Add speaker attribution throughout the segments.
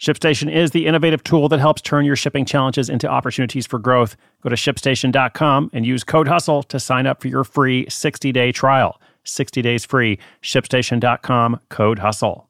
Speaker 1: ShipStation is the innovative tool that helps turn your shipping challenges into opportunities for growth. Go to shipstation.com and use code HUSTLE to sign up for your free 60 day trial. 60 days free. ShipStation.com, code HUSTLE.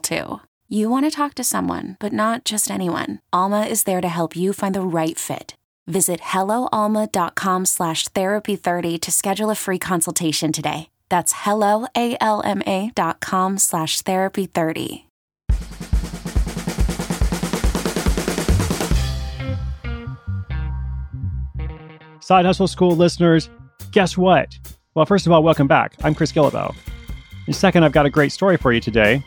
Speaker 2: too. You want to talk to someone, but not just anyone. Alma is there to help you find the right fit. Visit helloalma.com slash therapy30 to schedule a free consultation today. That's helloalma.com slash therapy30.
Speaker 1: Side Hustle School listeners, guess what? Well, first of all, welcome back. I'm Chris Guillebeau. And second, I've got a great story for you today.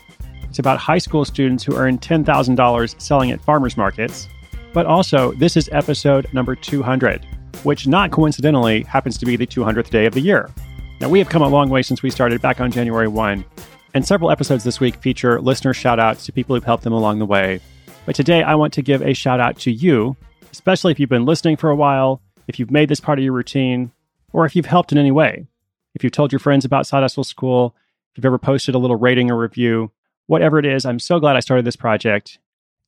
Speaker 1: It's about high school students who earn $10,000 selling at farmers markets. But also, this is episode number 200, which not coincidentally happens to be the 200th day of the year. Now, we have come a long way since we started back on January 1, and several episodes this week feature listener shout outs to people who've helped them along the way. But today, I want to give a shout out to you, especially if you've been listening for a while, if you've made this part of your routine, or if you've helped in any way. If you've told your friends about Side Hustle School, if you've ever posted a little rating or review, whatever it is, I'm so glad I started this project.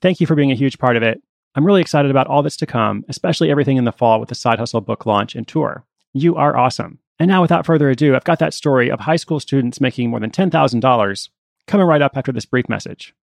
Speaker 1: Thank you for being a huge part of it. I'm really excited about all that's to come, especially everything in the fall with the Side Hustle book launch and tour. You are awesome. And now, without further ado, I've got that story of high school students making more than $10,000 coming right up after this brief message.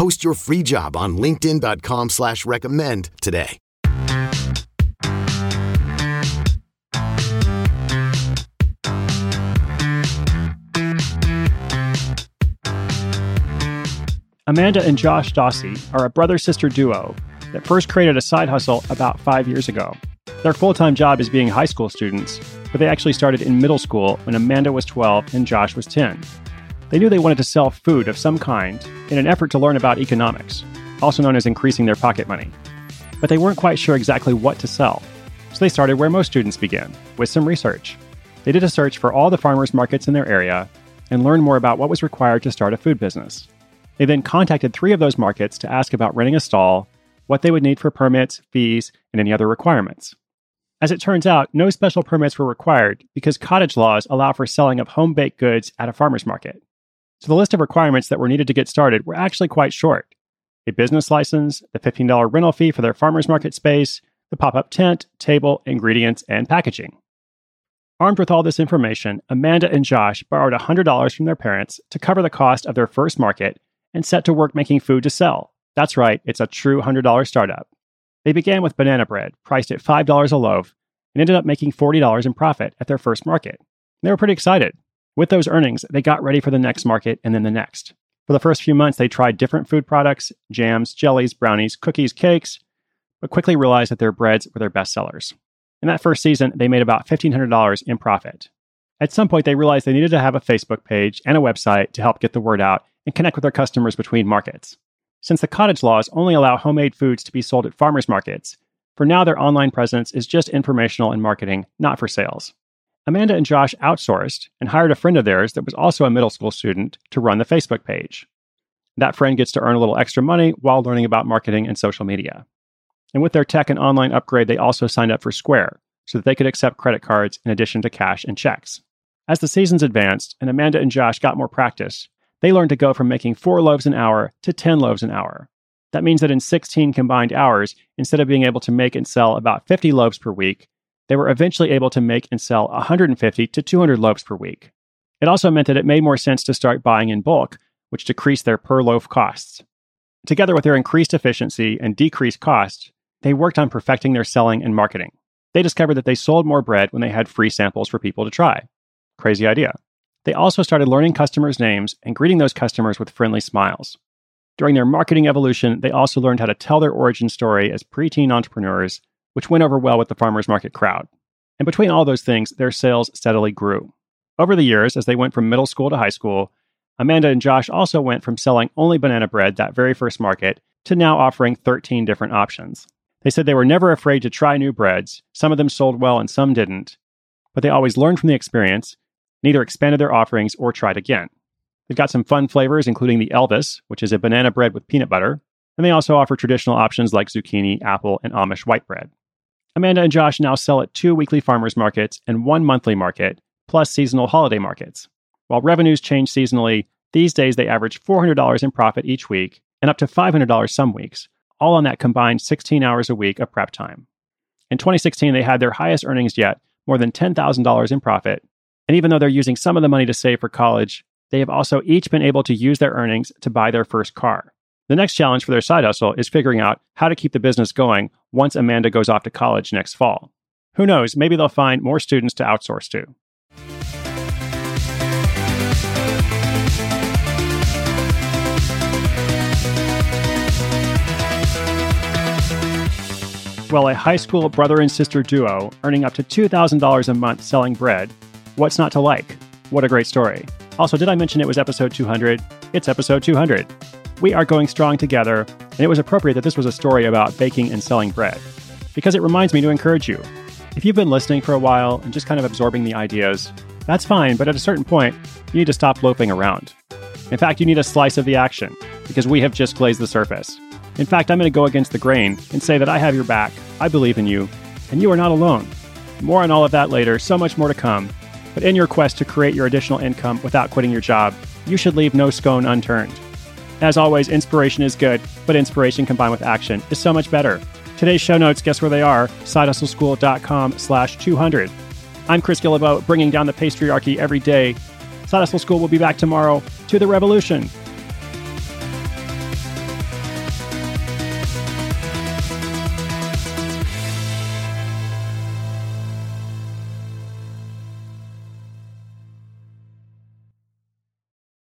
Speaker 3: Post your free job on LinkedIn.com slash recommend today.
Speaker 1: Amanda and Josh Dossie are a brother sister duo that first created a side hustle about five years ago. Their full time job is being high school students, but they actually started in middle school when Amanda was 12 and Josh was 10. They knew they wanted to sell food of some kind in an effort to learn about economics, also known as increasing their pocket money. But they weren't quite sure exactly what to sell, so they started where most students begin, with some research. They did a search for all the farmers markets in their area and learned more about what was required to start a food business. They then contacted three of those markets to ask about renting a stall, what they would need for permits, fees, and any other requirements. As it turns out, no special permits were required because cottage laws allow for selling of home baked goods at a farmer's market. So the list of requirements that were needed to get started were actually quite short a business license, the $15 rental fee for their farmer's market space, the pop up tent, table, ingredients, and packaging. Armed with all this information, Amanda and Josh borrowed $100 from their parents to cover the cost of their first market and set to work making food to sell. That's right, it's a true $100 startup. They began with banana bread, priced at $5 a loaf, and ended up making $40 in profit at their first market. They were pretty excited. With those earnings, they got ready for the next market and then the next. For the first few months, they tried different food products jams, jellies, brownies, cookies, cakes, but quickly realized that their breads were their best sellers. In that first season, they made about $1,500 in profit. At some point, they realized they needed to have a Facebook page and a website to help get the word out and connect with their customers between markets. Since the cottage laws only allow homemade foods to be sold at farmers markets, for now their online presence is just informational and marketing, not for sales. Amanda and Josh outsourced and hired a friend of theirs that was also a middle school student to run the Facebook page. That friend gets to earn a little extra money while learning about marketing and social media. And with their tech and online upgrade, they also signed up for Square so that they could accept credit cards in addition to cash and checks. As the seasons advanced and Amanda and Josh got more practice, they learned to go from making four loaves an hour to 10 loaves an hour. That means that in 16 combined hours, instead of being able to make and sell about 50 loaves per week, they were eventually able to make and sell 150 to 200 loaves per week. It also meant that it made more sense to start buying in bulk, which decreased their per loaf costs. Together with their increased efficiency and decreased costs, they worked on perfecting their selling and marketing. They discovered that they sold more bread when they had free samples for people to try. Crazy idea. They also started learning customers' names and greeting those customers with friendly smiles. During their marketing evolution, they also learned how to tell their origin story as preteen entrepreneurs, which went over well with the farmers market crowd. And between all those things, their sales steadily grew. Over the years, as they went from middle school to high school, Amanda and Josh also went from selling only banana bread that very first market to now offering 13 different options. They said they were never afraid to try new breads. Some of them sold well and some didn't. But they always learned from the experience, neither expanded their offerings or tried again. They've got some fun flavors, including the Elvis, which is a banana bread with peanut butter. And they also offer traditional options like zucchini, apple, and Amish white bread. Amanda and Josh now sell at two weekly farmers markets and one monthly market, plus seasonal holiday markets. While revenues change seasonally, these days they average $400 in profit each week and up to $500 some weeks, all on that combined 16 hours a week of prep time. In 2016, they had their highest earnings yet, more than $10,000 in profit. And even though they're using some of the money to save for college, they have also each been able to use their earnings to buy their first car. The next challenge for their side hustle is figuring out how to keep the business going once Amanda goes off to college next fall. Who knows, maybe they'll find more students to outsource to. Well, a high school brother and sister duo earning up to $2,000 a month selling bread. What's not to like? What a great story. Also, did I mention it was episode 200? It's episode 200. We are going strong together, and it was appropriate that this was a story about baking and selling bread because it reminds me to encourage you. If you've been listening for a while and just kind of absorbing the ideas, that's fine, but at a certain point, you need to stop loafing around. In fact, you need a slice of the action because we have just glazed the surface. In fact, I'm going to go against the grain and say that I have your back, I believe in you, and you are not alone. More on all of that later, so much more to come. But in your quest to create your additional income without quitting your job, you should leave no scone unturned. As always, inspiration is good, but inspiration combined with action is so much better. Today's show notes, guess where they are? SideHustleSchool.com slash 200. I'm Chris Guillebeau, bringing down the patriarchy every day. Side Hustle School will be back tomorrow to the revolution.